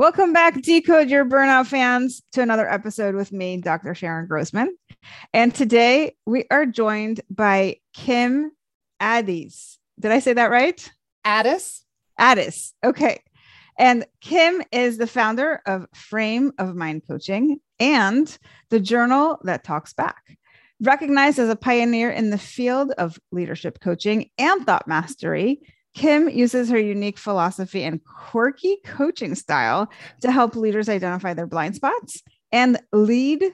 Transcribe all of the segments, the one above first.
Welcome back, Decode Your Burnout fans, to another episode with me, Dr. Sharon Grossman. And today we are joined by Kim Ades. Did I say that right? Ades. Ades. Okay. And Kim is the founder of Frame of Mind Coaching and the journal that talks back. Recognized as a pioneer in the field of leadership coaching and thought mastery, Kim uses her unique philosophy and quirky coaching style to help leaders identify their blind spots and lead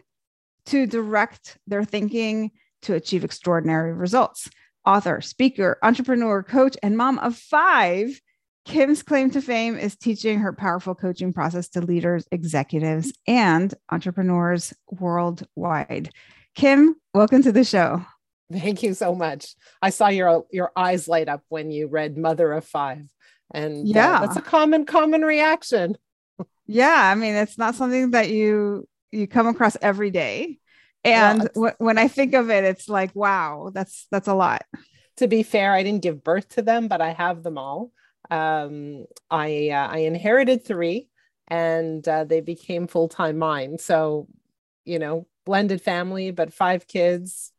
to direct their thinking to achieve extraordinary results. Author, speaker, entrepreneur, coach, and mom of five, Kim's claim to fame is teaching her powerful coaching process to leaders, executives, and entrepreneurs worldwide. Kim, welcome to the show. Thank you so much. I saw your your eyes light up when you read Mother of Five. And yeah, uh, that's a common common reaction. yeah, I mean, it's not something that you you come across every day. And w- when I think of it, it's like, wow, that's that's a lot. To be fair, I didn't give birth to them, but I have them all. Um, I uh, I inherited three, and uh, they became full time mine. So, you know, blended family, but five kids,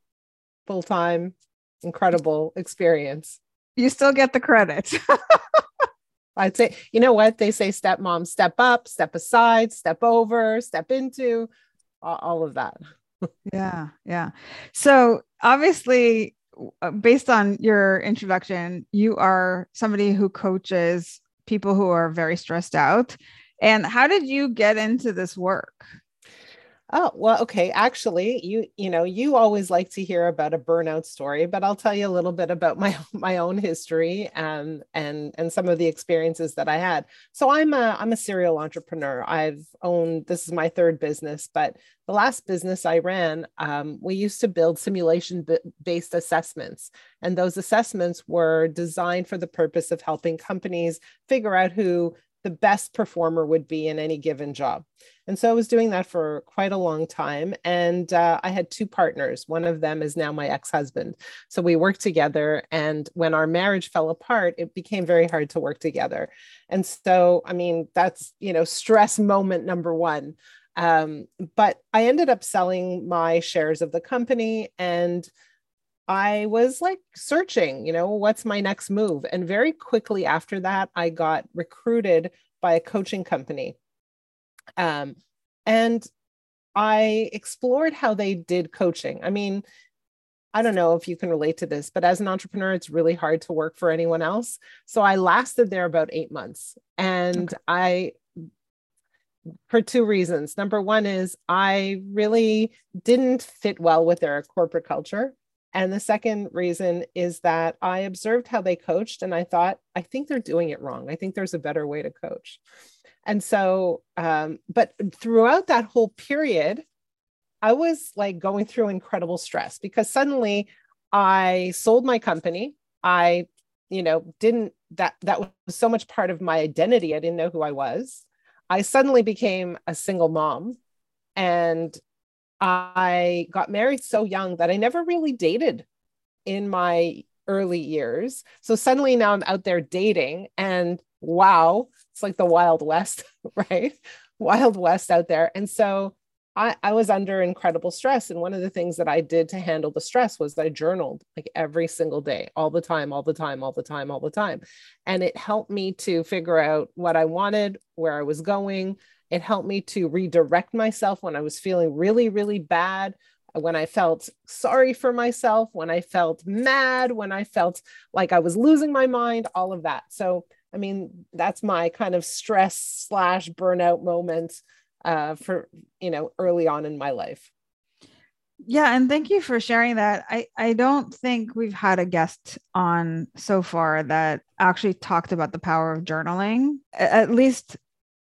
full time, incredible experience. You still get the credit. I'd say, you know what? They say stepmom, step up, step aside, step over, step into, all of that. yeah. Yeah. So obviously, uh, based on your introduction, you are somebody who coaches people who are very stressed out. And how did you get into this work? Oh, well, okay. Actually, you you know, you always like to hear about a burnout story, but I'll tell you a little bit about my my own history and and and some of the experiences that I had. So I'm a I'm a serial entrepreneur. I've owned this is my third business, but the last business I ran, um, we used to build simulation based assessments, and those assessments were designed for the purpose of helping companies figure out who the best performer would be in any given job. And so I was doing that for quite a long time. And uh, I had two partners. One of them is now my ex husband. So we worked together. And when our marriage fell apart, it became very hard to work together. And so, I mean, that's, you know, stress moment number one. Um, but I ended up selling my shares of the company and I was like searching, you know, what's my next move? And very quickly after that, I got recruited by a coaching company. Um, and I explored how they did coaching. I mean, I don't know if you can relate to this, but as an entrepreneur, it's really hard to work for anyone else. So I lasted there about eight months. And okay. I, for two reasons. Number one is I really didn't fit well with their corporate culture. And the second reason is that I observed how they coached and I thought, I think they're doing it wrong. I think there's a better way to coach. And so, um, but throughout that whole period, I was like going through incredible stress because suddenly I sold my company. I, you know, didn't that that was so much part of my identity. I didn't know who I was. I suddenly became a single mom and I got married so young that I never really dated in my early years. So suddenly now I'm out there dating and wow, it's like the Wild West, right? Wild West out there. And so I, I was under incredible stress. And one of the things that I did to handle the stress was I journaled like every single day, all the time, all the time, all the time, all the time. And it helped me to figure out what I wanted, where I was going. It helped me to redirect myself when I was feeling really, really bad, when I felt sorry for myself, when I felt mad, when I felt like I was losing my mind, all of that. So, I mean, that's my kind of stress slash burnout moment uh, for you know early on in my life yeah and thank you for sharing that i i don't think we've had a guest on so far that actually talked about the power of journaling at least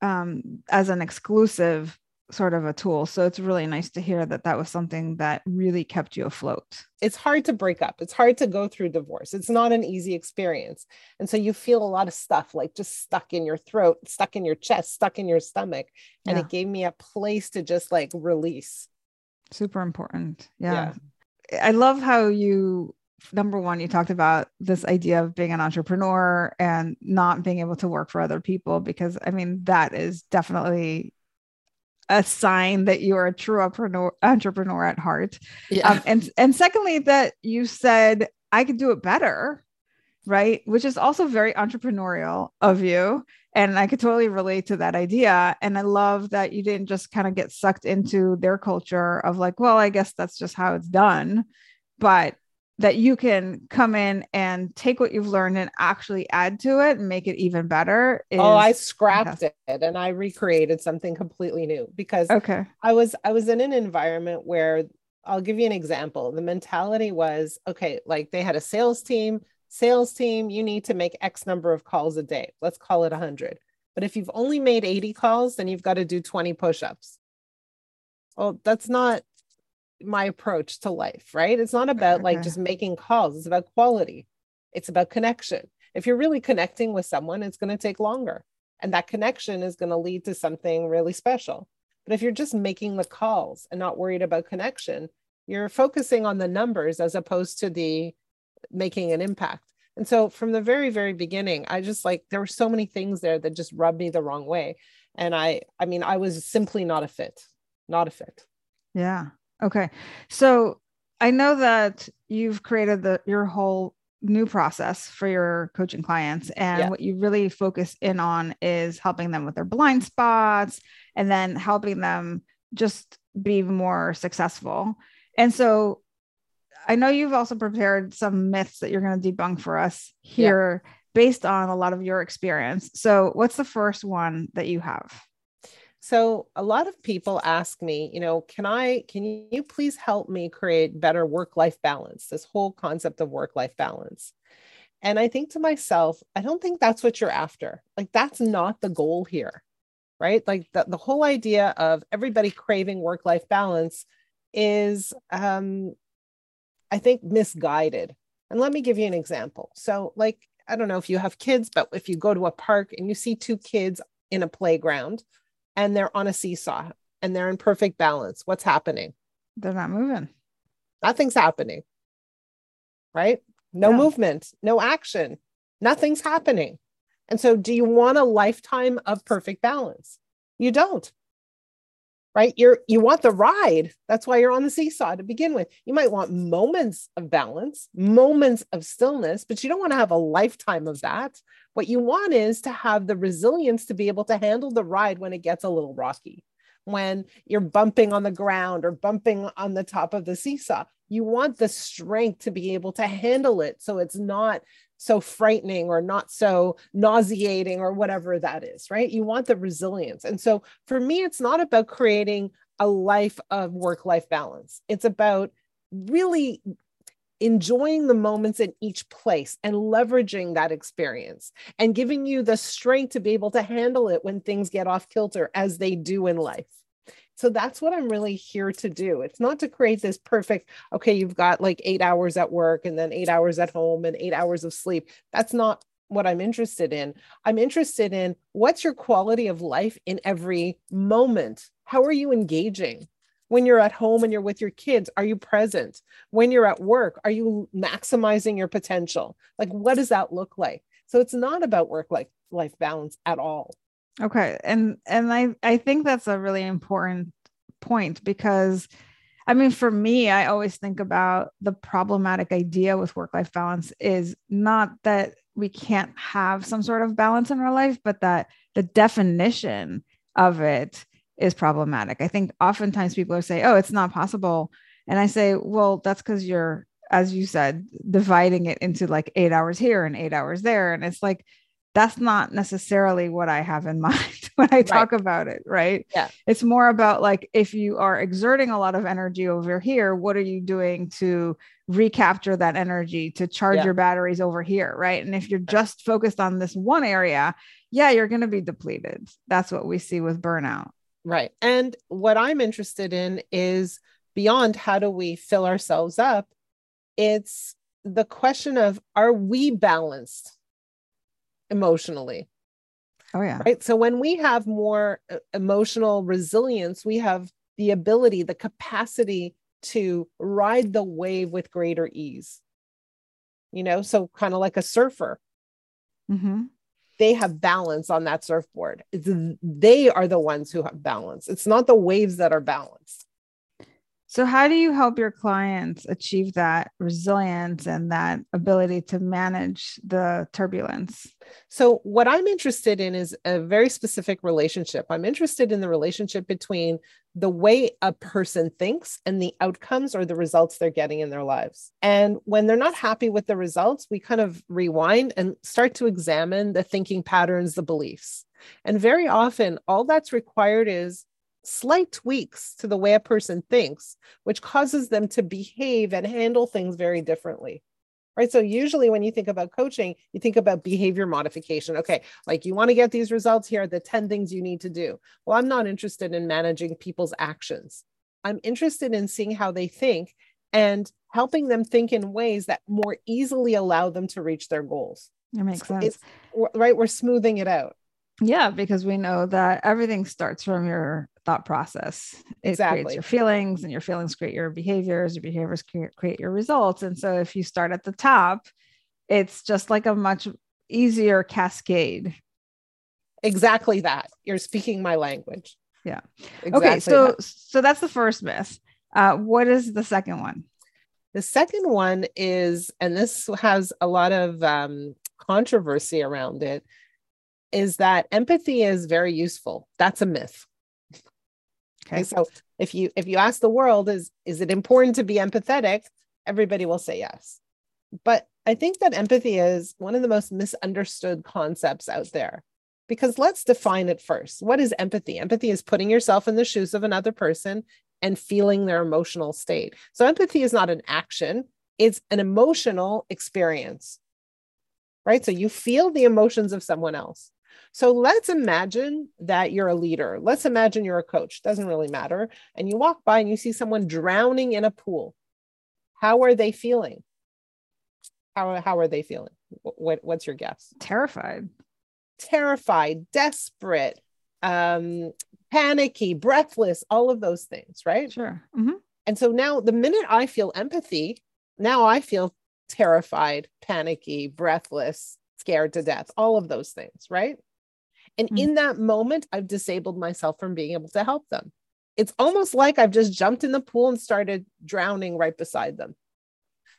um, as an exclusive sort of a tool. So it's really nice to hear that that was something that really kept you afloat. It's hard to break up. It's hard to go through divorce. It's not an easy experience. And so you feel a lot of stuff like just stuck in your throat, stuck in your chest, stuck in your stomach. And yeah. it gave me a place to just like release. Super important. Yeah. yeah. I love how you number one, you talked about this idea of being an entrepreneur and not being able to work for other people, because I mean, that is definitely a sign that you are a true entrepreneur, entrepreneur at heart. Yeah. Um, and and secondly, that you said I could do it better, right? Which is also very entrepreneurial of you. And I could totally relate to that idea. And I love that you didn't just kind of get sucked into their culture of like, well, I guess that's just how it's done. But that you can come in and take what you've learned and actually add to it and make it even better. oh, I scrapped fantastic. it and I recreated something completely new because okay. I was I was in an environment where I'll give you an example. The mentality was okay, like they had a sales team, sales team, you need to make X number of calls a day. Let's call it 100. But if you've only made 80 calls, then you've got to do 20 push-ups. Well, that's not my approach to life, right? It's not about like just making calls, it's about quality, it's about connection. If you're really connecting with someone, it's going to take longer. And that connection is going to lead to something really special. But if you're just making the calls and not worried about connection, you're focusing on the numbers as opposed to the making an impact. And so from the very, very beginning, I just like there were so many things there that just rubbed me the wrong way. And I, I mean, I was simply not a fit, not a fit. Yeah. Okay. So I know that you've created the your whole new process for your coaching clients and yeah. what you really focus in on is helping them with their blind spots and then helping them just be more successful. And so I know you've also prepared some myths that you're going to debunk for us here yeah. based on a lot of your experience. So what's the first one that you have? So a lot of people ask me, you know, can I, can you please help me create better work life balance? This whole concept of work life balance. And I think to myself, I don't think that's what you're after. Like, that's not the goal here, right? Like, the, the whole idea of everybody craving work life balance is, um, I think, misguided. And let me give you an example. So, like, I don't know if you have kids, but if you go to a park and you see two kids in a playground, and they're on a seesaw and they're in perfect balance, what's happening? They're not moving. Nothing's happening. Right? No yeah. movement, no action, nothing's happening. And so, do you want a lifetime of perfect balance? You don't right you're you want the ride that's why you're on the seesaw to begin with you might want moments of balance moments of stillness but you don't want to have a lifetime of that what you want is to have the resilience to be able to handle the ride when it gets a little rocky when you're bumping on the ground or bumping on the top of the seesaw you want the strength to be able to handle it so it's not so frightening or not so nauseating or whatever that is, right? You want the resilience. And so for me, it's not about creating a life of work life balance, it's about really enjoying the moments in each place and leveraging that experience and giving you the strength to be able to handle it when things get off kilter as they do in life. So that's what I'm really here to do. It's not to create this perfect, okay, you've got like eight hours at work and then eight hours at home and eight hours of sleep. That's not what I'm interested in. I'm interested in what's your quality of life in every moment? How are you engaging? When you're at home and you're with your kids, are you present? When you're at work, are you maximizing your potential? Like, what does that look like? So it's not about work life life balance at all. Okay. And and I I think that's a really important point because I mean, for me, I always think about the problematic idea with work life balance is not that we can't have some sort of balance in our life, but that the definition of it is problematic. I think oftentimes people are say, "Oh, it's not possible," and I say, "Well, that's because you're, as you said, dividing it into like eight hours here and eight hours there," and it's like that's not necessarily what I have in mind when I talk right. about it, right? Yeah. It's more about like if you are exerting a lot of energy over here, what are you doing to recapture that energy to charge yeah. your batteries over here, right? And if you're just focused on this one area, yeah, you're going to be depleted. That's what we see with burnout. Right. And what I'm interested in is beyond how do we fill ourselves up? It's the question of are we balanced? emotionally. Oh, yeah. Right. So when we have more uh, emotional resilience, we have the ability, the capacity to ride the wave with greater ease. You know, so kind of like a surfer. Mm-hmm. They have balance on that surfboard. It's, they are the ones who have balance. It's not the waves that are balanced. So, how do you help your clients achieve that resilience and that ability to manage the turbulence? So, what I'm interested in is a very specific relationship. I'm interested in the relationship between the way a person thinks and the outcomes or the results they're getting in their lives. And when they're not happy with the results, we kind of rewind and start to examine the thinking patterns, the beliefs. And very often, all that's required is slight tweaks to the way a person thinks, which causes them to behave and handle things very differently. Right. So, usually when you think about coaching, you think about behavior modification. Okay. Like you want to get these results here, the 10 things you need to do. Well, I'm not interested in managing people's actions. I'm interested in seeing how they think and helping them think in ways that more easily allow them to reach their goals. That makes so sense. right. We're smoothing it out. Yeah, because we know that everything starts from your thought process. It exactly. creates your feelings, and your feelings create your behaviors. Your behaviors create your results. And so, if you start at the top, it's just like a much easier cascade. Exactly that. You're speaking my language. Yeah. Exactly okay. So, that. so that's the first myth. Uh, what is the second one? The second one is, and this has a lot of um, controversy around it, is that empathy is very useful. That's a myth. Okay. So if you if you ask the world is is it important to be empathetic, everybody will say yes. But I think that empathy is one of the most misunderstood concepts out there. Because let's define it first. What is empathy? Empathy is putting yourself in the shoes of another person and feeling their emotional state. So empathy is not an action, it's an emotional experience. Right? So you feel the emotions of someone else. So let's imagine that you're a leader. Let's imagine you're a coach, doesn't really matter. And you walk by and you see someone drowning in a pool. How are they feeling? How, how are they feeling? What, what's your guess? Terrified. Terrified, desperate, um, panicky, breathless, all of those things, right? Sure. Mm-hmm. And so now the minute I feel empathy, now I feel terrified, panicky, breathless, scared to death, all of those things, right? And mm-hmm. in that moment, I've disabled myself from being able to help them. It's almost like I've just jumped in the pool and started drowning right beside them.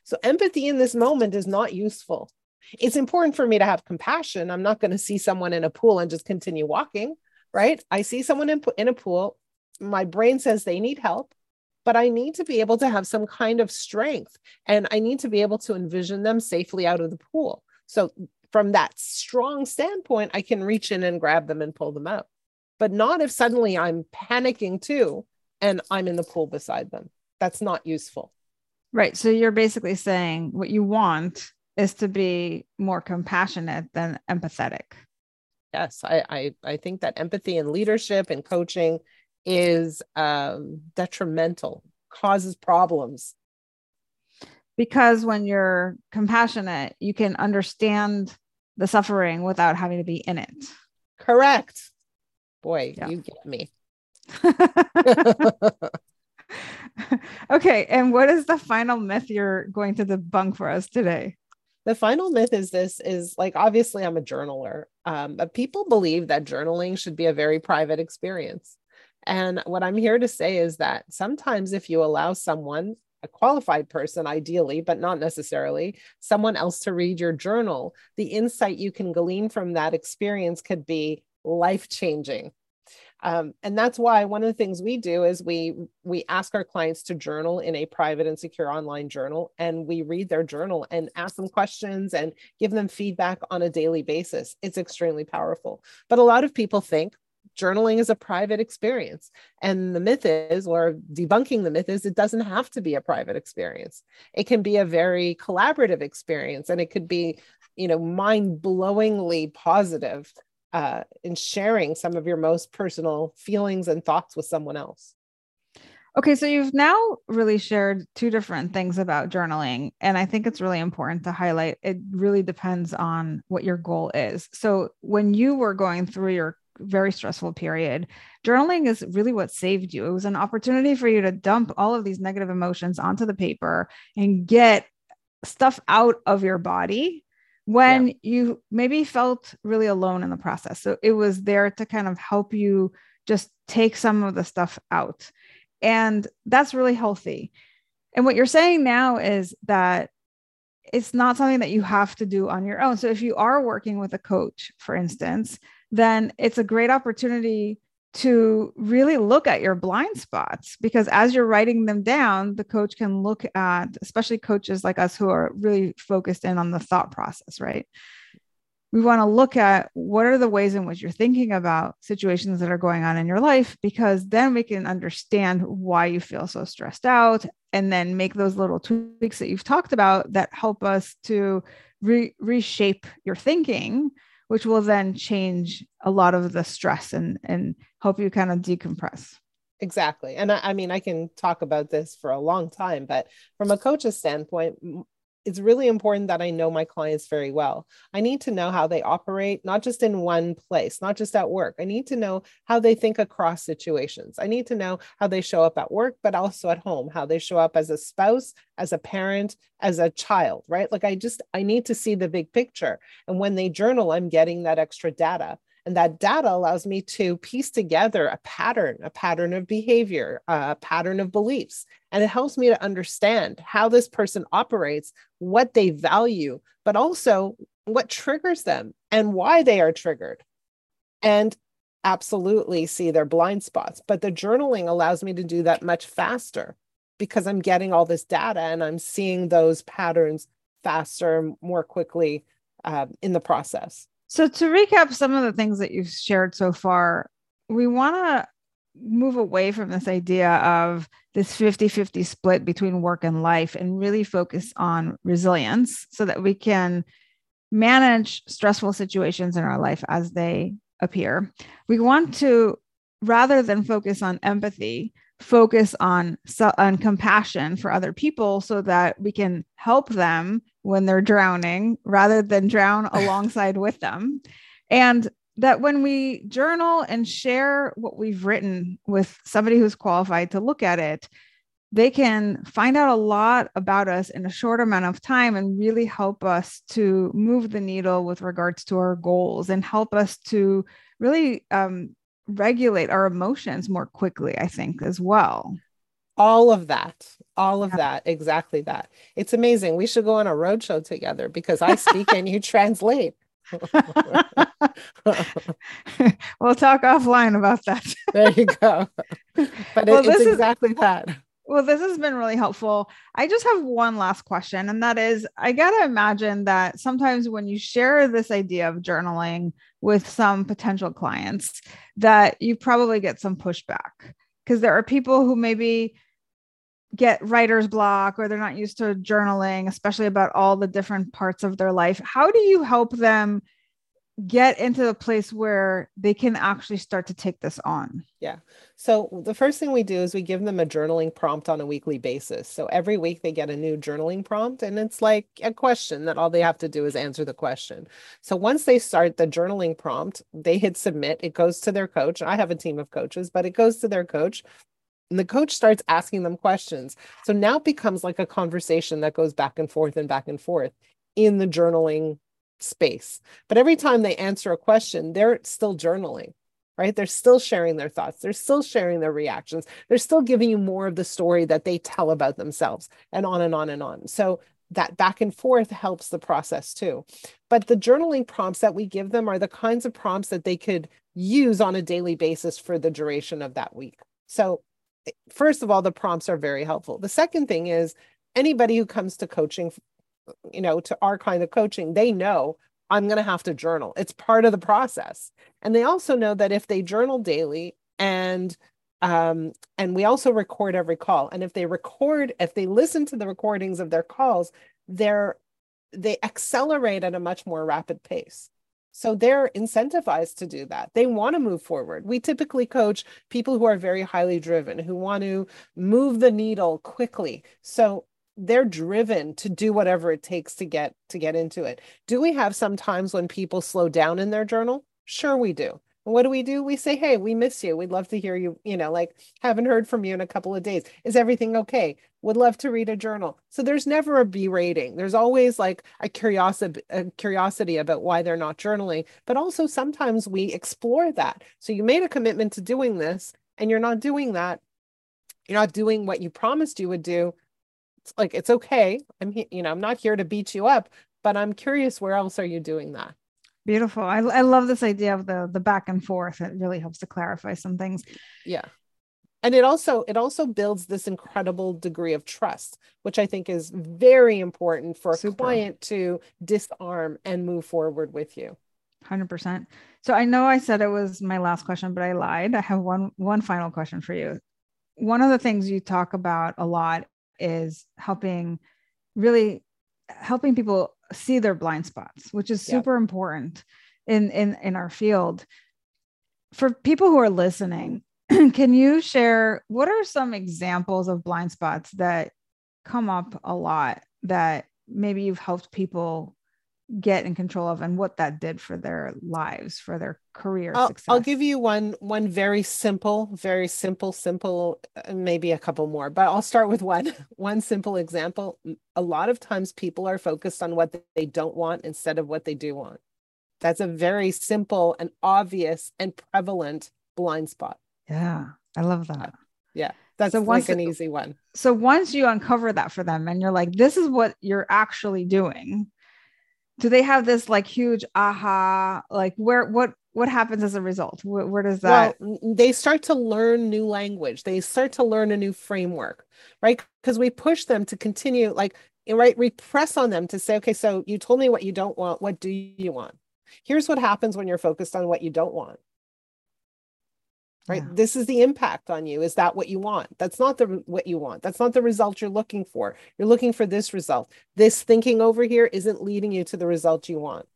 So, empathy in this moment is not useful. It's important for me to have compassion. I'm not going to see someone in a pool and just continue walking, right? I see someone in, in a pool. My brain says they need help, but I need to be able to have some kind of strength and I need to be able to envision them safely out of the pool. So, from that strong standpoint, I can reach in and grab them and pull them out. But not if suddenly I'm panicking too and I'm in the pool beside them. That's not useful. Right. So you're basically saying what you want is to be more compassionate than empathetic. Yes, I I, I think that empathy and leadership and coaching is um, detrimental, causes problems. Because when you're compassionate, you can understand the suffering without having to be in it. Correct. Boy, yeah. you get me. okay. And what is the final myth you're going to debunk for us today? The final myth is this is like obviously I'm a journaler, um, but people believe that journaling should be a very private experience. And what I'm here to say is that sometimes if you allow someone, a qualified person ideally, but not necessarily, someone else to read your journal, the insight you can glean from that experience could be life changing um, and that's why one of the things we do is we we ask our clients to journal in a private and secure online journal and we read their journal and ask them questions and give them feedback on a daily basis. It's extremely powerful. But a lot of people think journaling is a private experience and the myth is or debunking the myth is it doesn't have to be a private experience it can be a very collaborative experience and it could be you know mind-blowingly positive uh, in sharing some of your most personal feelings and thoughts with someone else. Okay, so you've now really shared two different things about journaling. And I think it's really important to highlight it really depends on what your goal is. So, when you were going through your very stressful period, journaling is really what saved you. It was an opportunity for you to dump all of these negative emotions onto the paper and get stuff out of your body when yeah. you maybe felt really alone in the process. So it was there to kind of help you just take some of the stuff out. And that's really healthy. And what you're saying now is that it's not something that you have to do on your own. So if you are working with a coach, for instance, then it's a great opportunity to really look at your blind spots because as you're writing them down, the coach can look at, especially coaches like us who are really focused in on the thought process, right? We want to look at what are the ways in which you're thinking about situations that are going on in your life, because then we can understand why you feel so stressed out and then make those little tweaks that you've talked about that help us to re- reshape your thinking which will then change a lot of the stress and and help you kind of decompress. Exactly. And I, I, mean i can talk about this for a long time but from a coach's standpoint it's really important that I know my clients very well. I need to know how they operate, not just in one place, not just at work. I need to know how they think across situations. I need to know how they show up at work, but also at home, how they show up as a spouse, as a parent, as a child, right? Like I just, I need to see the big picture. And when they journal, I'm getting that extra data. And that data allows me to piece together a pattern, a pattern of behavior, a pattern of beliefs. And it helps me to understand how this person operates, what they value, but also what triggers them and why they are triggered. And absolutely see their blind spots. But the journaling allows me to do that much faster because I'm getting all this data and I'm seeing those patterns faster, more quickly uh, in the process. So, to recap some of the things that you've shared so far, we want to move away from this idea of this 50 50 split between work and life and really focus on resilience so that we can manage stressful situations in our life as they appear. We want to, rather than focus on empathy, focus on, on compassion for other people so that we can help them when they're drowning rather than drown alongside with them. And that when we journal and share what we've written with somebody who's qualified to look at it, they can find out a lot about us in a short amount of time and really help us to move the needle with regards to our goals and help us to really um, regulate our emotions more quickly, I think, as well all of that all of yeah. that exactly that. It's amazing. We should go on a road show together because i speak and you translate. We'll talk offline about that. There you go. But well, it, it's exactly is, that. Well this has been really helpful. I just have one last question and that is i gotta imagine that sometimes when you share this idea of journaling with some potential clients that you probably get some pushback because there are people who maybe get writer's block or they're not used to journaling, especially about all the different parts of their life. How do you help them get into the place where they can actually start to take this on? Yeah. So the first thing we do is we give them a journaling prompt on a weekly basis. So every week they get a new journaling prompt and it's like a question that all they have to do is answer the question. So once they start the journaling prompt, they hit submit, it goes to their coach. I have a team of coaches, but it goes to their coach and the coach starts asking them questions. So now it becomes like a conversation that goes back and forth and back and forth in the journaling space. But every time they answer a question, they're still journaling. right? They're still sharing their thoughts, they're still sharing their reactions, they're still giving you more of the story that they tell about themselves, and on and on and on. So that back and forth helps the process too. But the journaling prompts that we give them are the kinds of prompts that they could use on a daily basis for the duration of that week. So, first of all, the prompts are very helpful. The second thing is anybody who comes to coaching, you know, to our kind of coaching, they know I'm going to have to journal. It's part of the process. And they also know that if they journal daily and um, and we also record every call. And if they record, if they listen to the recordings of their calls, they're they accelerate at a much more rapid pace. So they're incentivized to do that. They want to move forward. We typically coach people who are very highly driven, who want to move the needle quickly. So they're driven to do whatever it takes to get to get into it. Do we have some times when people slow down in their journal? Sure we do. What do we do? We say, "Hey, we miss you. We'd love to hear you, you know, like haven't heard from you in a couple of days. Is everything okay? Would love to read a journal." So there's never a berating. There's always like a curiosity a curiosity about why they're not journaling, but also sometimes we explore that. So you made a commitment to doing this and you're not doing that. You're not doing what you promised you would do it's like it's okay i'm you know i'm not here to beat you up but i'm curious where else are you doing that beautiful. I, I love this idea of the the back and forth. It really helps to clarify some things. Yeah. And it also it also builds this incredible degree of trust which i think is very important for a Super. client to disarm and move forward with you. 100% so i know i said it was my last question but i lied. I have one one final question for you. One of the things you talk about a lot is helping really helping people see their blind spots which is super yep. important in in in our field for people who are listening can you share what are some examples of blind spots that come up a lot that maybe you've helped people get in control of and what that did for their lives for their career I'll, success. I'll give you one one very simple very simple simple uh, maybe a couple more but I'll start with one one simple example. A lot of times people are focused on what they don't want instead of what they do want. That's a very simple and obvious and prevalent blind spot. Yeah I love that. Yeah that's so like an easy one. so once you uncover that for them and you're like this is what you're actually doing do they have this like huge aha like where what what happens as a result? Where, where does that well, they start to learn new language. They start to learn a new framework right? Because we push them to continue like eh, right we press on them to say okay so you told me what you don't want. What do you want? Here's what happens when you're focused on what you don't want right? Yeah. this is the impact on you. Is that what you want? That's not the what you want. That's not the result you're looking for. You're looking for this result. This thinking over here isn't leading you to the result you want.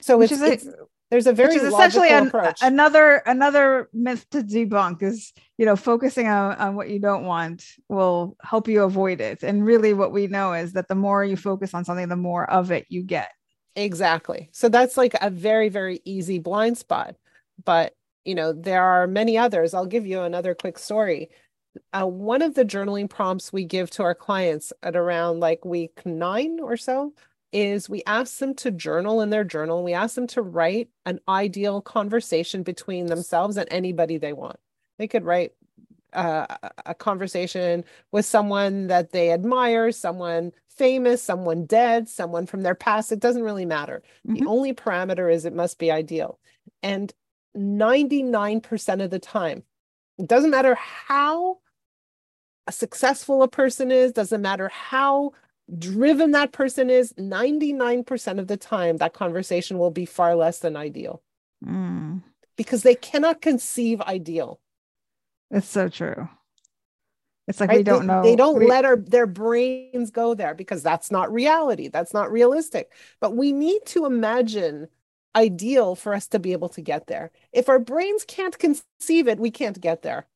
So it's, it's there's a very essentially an, another another myth to debunk is you know focusing on, on what you don't want will help you avoid it. And really what we know is that the more you focus on something the more of it you get. Exactly. So that's like a very very easy blind spot. But you know, there are many others. I'll give you another quick story. Uh, one of the journaling prompts we give to our clients at around like week nine or so is we ask them to journal in their journal. We ask them to write an ideal conversation between themselves and anybody they want. They could write uh, a conversation with someone that they admire, someone famous, someone dead, someone from their past. It doesn't really matter. Mm-hmm. The only parameter is it must be ideal. And 99% of the time. It doesn't matter how successful a person is, doesn't matter how driven that person is, 99% of the time, that conversation will be far less than ideal mm. because they cannot conceive ideal. It's so true. It's like right? we don't they, know. They don't we... let our their brains go there because that's not reality. That's not realistic. But we need to imagine ideal for us to be able to get there. If our brains can't conceive it, we can't get there.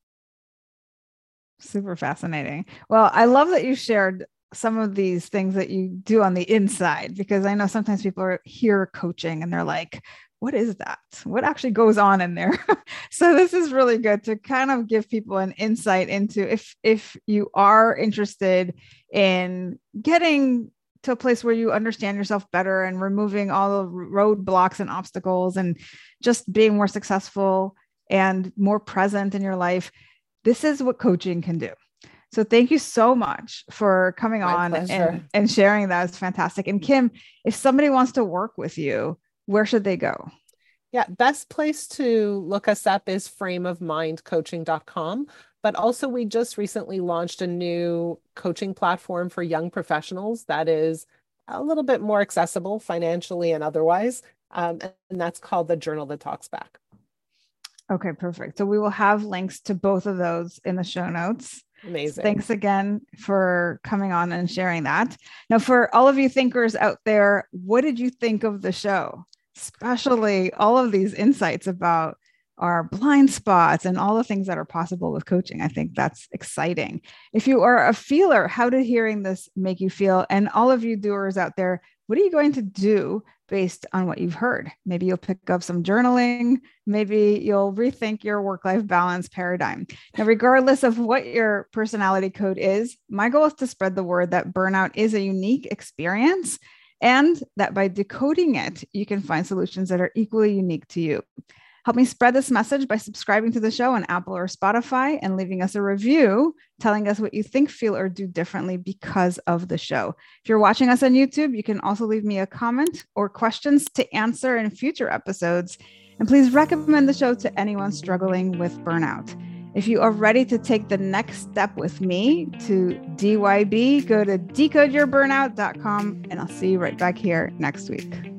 Super fascinating. Well, I love that you shared some of these things that you do on the inside because I know sometimes people are here coaching and they're like, what is that? What actually goes on in there? so this is really good to kind of give people an insight into if if you are interested in getting to a place where you understand yourself better and removing all the roadblocks and obstacles and just being more successful and more present in your life. This is what coaching can do. So thank you so much for coming My on and, and sharing that. It's fantastic. And Kim, if somebody wants to work with you, where should they go? Yeah, best place to look us up is frameofmindcoaching.com. But also, we just recently launched a new coaching platform for young professionals that is a little bit more accessible financially and otherwise. Um, and that's called the Journal That Talks Back. Okay, perfect. So we will have links to both of those in the show notes. Amazing. Thanks again for coming on and sharing that. Now, for all of you thinkers out there, what did you think of the show? Especially all of these insights about our blind spots and all the things that are possible with coaching. I think that's exciting. If you are a feeler, how did hearing this make you feel? And all of you doers out there, what are you going to do based on what you've heard? Maybe you'll pick up some journaling. Maybe you'll rethink your work life balance paradigm. Now, regardless of what your personality code is, my goal is to spread the word that burnout is a unique experience and that by decoding it, you can find solutions that are equally unique to you. Help me spread this message by subscribing to the show on Apple or Spotify and leaving us a review telling us what you think, feel, or do differently because of the show. If you're watching us on YouTube, you can also leave me a comment or questions to answer in future episodes. And please recommend the show to anyone struggling with burnout. If you are ready to take the next step with me to DYB, go to decodeyourburnout.com and I'll see you right back here next week.